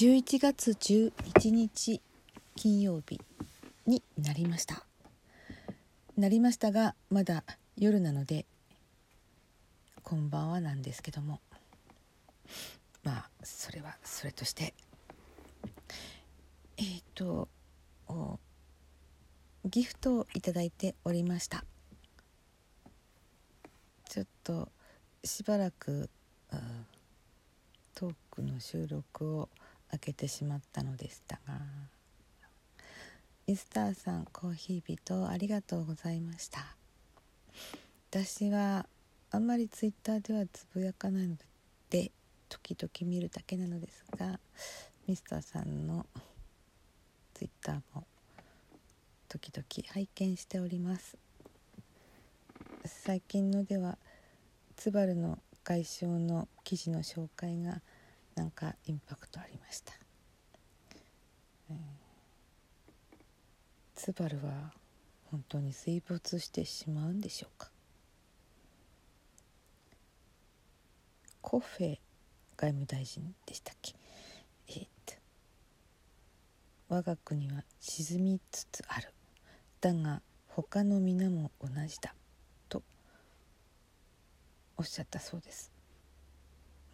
11月11日金曜日になりました。なりましたがまだ夜なのでこんばんはなんですけども。まあそれはそれとして。えっ、ー、とギフトをいただいておりました。ちょっとしばらくトークの収録を開けてしまったのでしたがミスターさんコーヒー人ありがとうございました。私はあんまりツイッターではつぶやかないので時々見るだけなのですがミスターさんのツイッターも時々拝見しております。最近のではツバルの外相の記事の紹介がなんかインパクトありました、えー、ツバルは本当に水没してしまうんでしょうか。コフェ外務大臣でしたっけ？え、っと我が国は沈みつつある。だが他の皆も同じだ。おっしゃったそうです。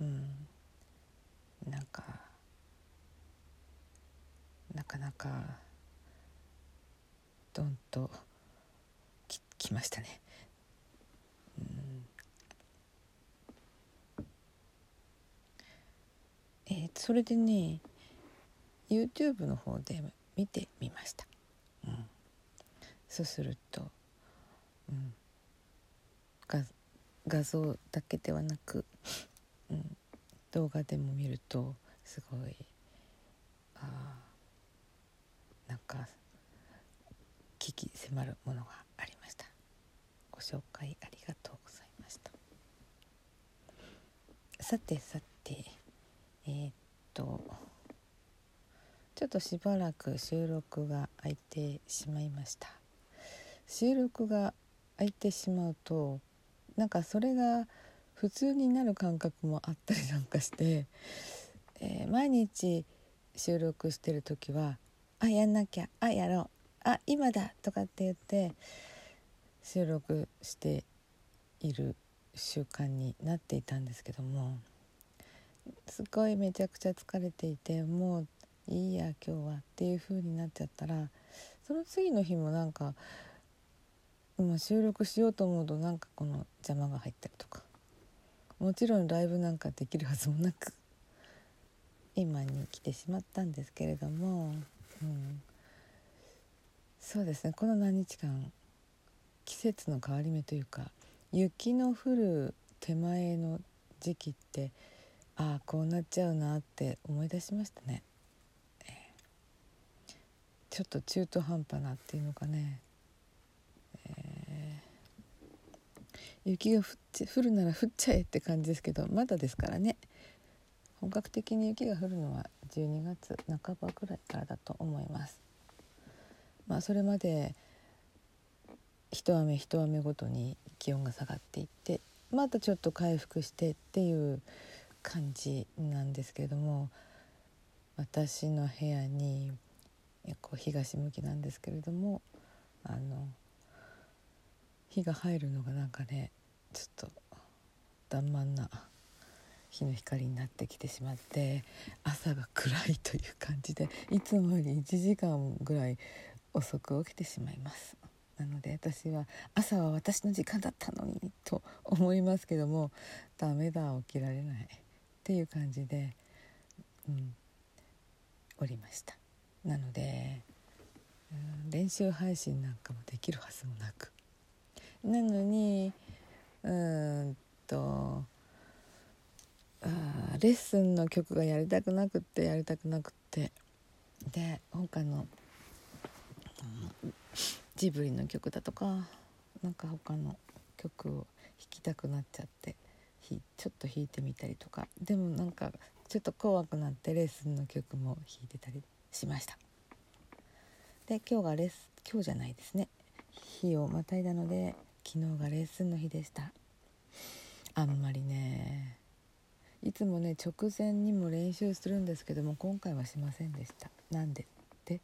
うん。なんかなかなかドンとききましたね。うん。えー、それでね YouTube の方で見てみました。うん、そうすると、うん、画画像だけではなく、うん、動画でも見るとすごいあなんか危機迫るものがありました。ご紹介ありがとうございました。さてさてえー、っとちょっとしばらく収録が空いてしまいました。収録が空いてしまうとなんかそれが普通になる感覚もあったりなんかして、えー、毎日収録してる時は「あやんなきゃあやろうあ今だ」とかって言って収録している習慣になっていたんですけどもすごいめちゃくちゃ疲れていてもういいや今日はっていう風になっちゃったらその次の日もなんか今収録しようと思うとなんかこの邪魔が入ったりとか。もちろんライブなんかできるはずもなく。今に来てしまったんですけれども、うん、そうですね。この何日間季節の変わり目というか雪の降る手前の時期ってああこうなっちゃうなって思い出しましたね、ちょっと中途半端なっていうのかね。雪が降るなら降っちゃえって感じですけどまだですからね。本格的に雪が降るのは12月半ばくらいからだと思います。まあそれまで一雨一雨ごとに気温が下がっていってまたちょっと回復してっていう感じなんですけれども私の部屋にこう東向きなんですけれどもあの日が入るのがなんかねちょっと弾丸な日の光になってきてしまって朝が暗いという感じでいつもより1時間ぐらい遅く起きてしまいます。なので私は朝は私の時間だったのにと思いますけどもダメだ起きられないっていう感じで、うん、おりました。なので、うん、練習配信なんかもできるはずもなく。なのにうんとあレッスンの曲がやりたくなくってやりたくなくって。で他の、ジブリの曲だとかなんか他の曲を弾きたくなっちゃってちょっと弾いてみたりとか。でもなんかちょっと怖くなってレッスンの曲も弾いてたりしました。で今日がレッス今日じゃないですね。日をまたいだので昨日がレッスンの日でした。あんまりね。いつもね直前にも練習するんですけども今回はしませんでした。なんでって。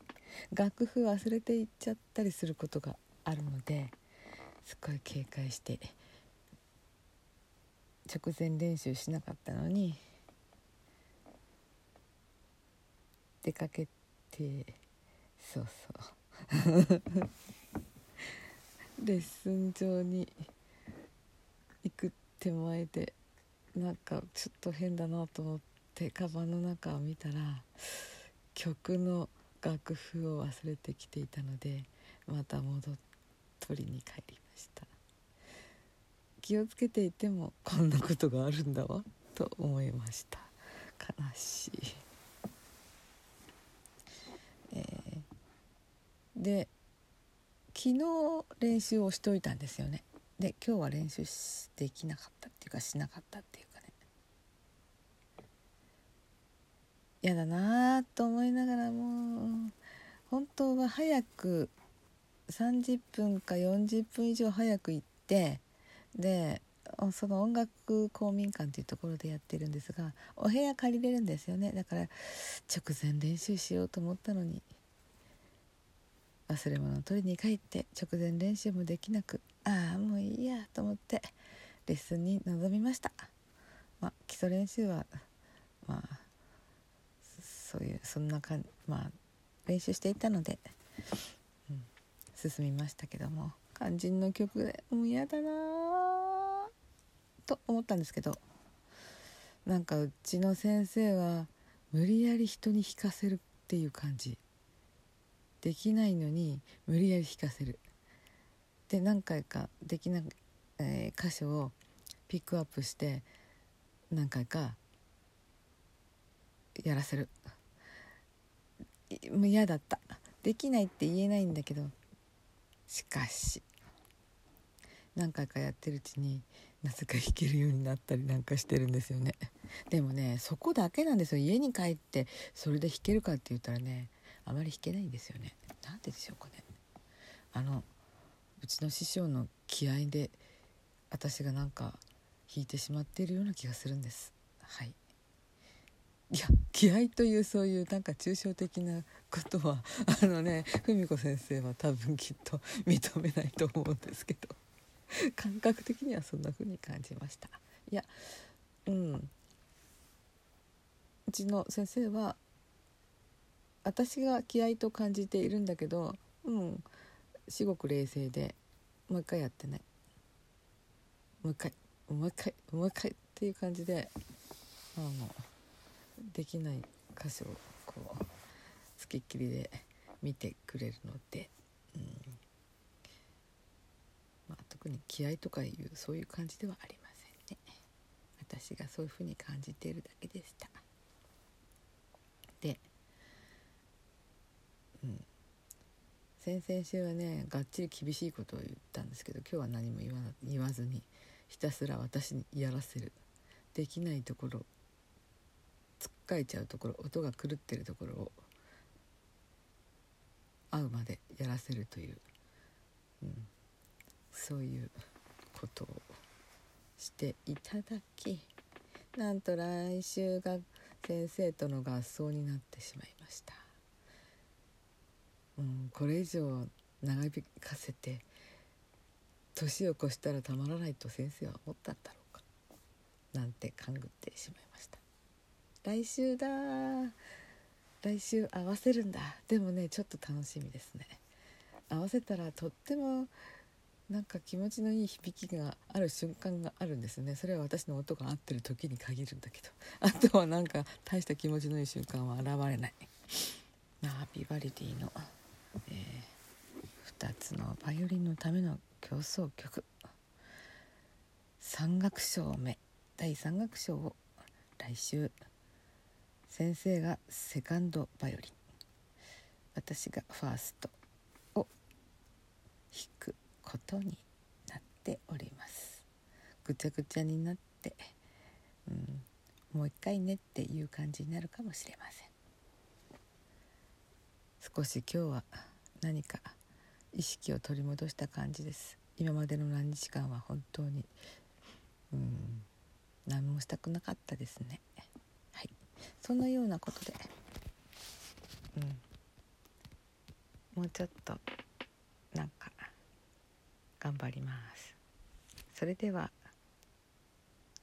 楽譜忘れていっちゃったりすることがあるのですっごい警戒して直前練習しなかったのに出かけてそうそう。レッスン場に行く手前でなんかちょっと変だなと思ってカバンの中を見たら曲の楽譜を忘れてきていたのでまた戻っ取りに帰りました。気をつけていてもこんなことがあるんだわと思いました。悲しい、えー、で昨日練習をしといたんですよね。で今日は練習できなかったっていうかしなかったっていうかね。嫌だなと思いながらもう本当は早く30分か40分以上早く行ってでその音楽公民館というところでやってるんですがお部屋借りれるんですよね。だから直前練習しようと思ったのに。忘れ物を取りに帰って直前練習もできなくああもういいやと思ってレッスンに臨みました、まあ、基礎練習はまあそういうそんな感じまあ練習していたので、うん、進みましたけども肝心の曲でもう嫌だなと思ったんですけどなんかうちの先生は無理やり人に弾かせるっていう感じ。できないのに無理やり弾かせる。で何回かできな、えー、箇所をピックアップして何回かやらせる。もう嫌だった。できないって言えないんだけどしかし何回かやってるうちになぜか弾けるようになったりなんかしてるんですよね。でもねそこだけなんですよ。家に帰ってそれで弾けるかって言ったらねあまり弾けないんですよね。なんででしょうかね。あのうちの師匠の気合で私がなんか弾いてしまっているような気がするんです。はい。いや気合というそういうなんか抽象的なことは あのね文子先生は多分きっと認めないと思うんですけど。感覚的にはそんな風に感じました。いやうん。うちの先生は私が気合と感じているんだけどうん至極冷静でもう一回やってないもう一回。もう一回。もう一回っていう感じであのできない箇所をこうつきっきりで見てくれるので、うん。まあ、特に気合とかいうそういう感じではありませんね。私がそういうふうに感じているだけでしたでうん先々週はねがっちり厳しいことを言ったんですけど今日は何も言わずにひたすら私にやらせる。できないところつっかえちゃうところ音が狂ってるところを合うまでやらせるという、うん、そういうことをしていただきなんと来週が先生との合奏になってしまいました、うん、これ以上長引かせて年を越したらたまらないと先生は思ったんだろうか。なんて勘ぐってしまいました。来週だ。来週合わせるんだ。でもねちょっと楽しみですね。合わせたらとってもなんか気持ちのいい響きがある瞬間があるんですね。それは私の音が合ってる時に限るんだけど。あとはなんか大した気持ちのいい瞬間は現れない。まあビバリディの、えー、2つのバイオリンのための競争曲。3楽章目。第3楽章を来週先生がセカンドバイオリン。私がファーストを弾くことになっております。ぐちゃぐちゃになって、うん、もう一回ねっていう感じになるかもしれません。少し今日は何か意識を取り戻した感じです。今までの何日間は本当にうん何もしたくなかったですね。はい。そのようなことでうん。もうちょっとなんか頑張ります。それでは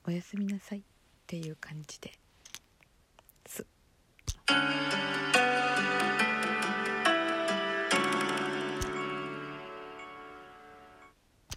おやすみなさいっていう感じで。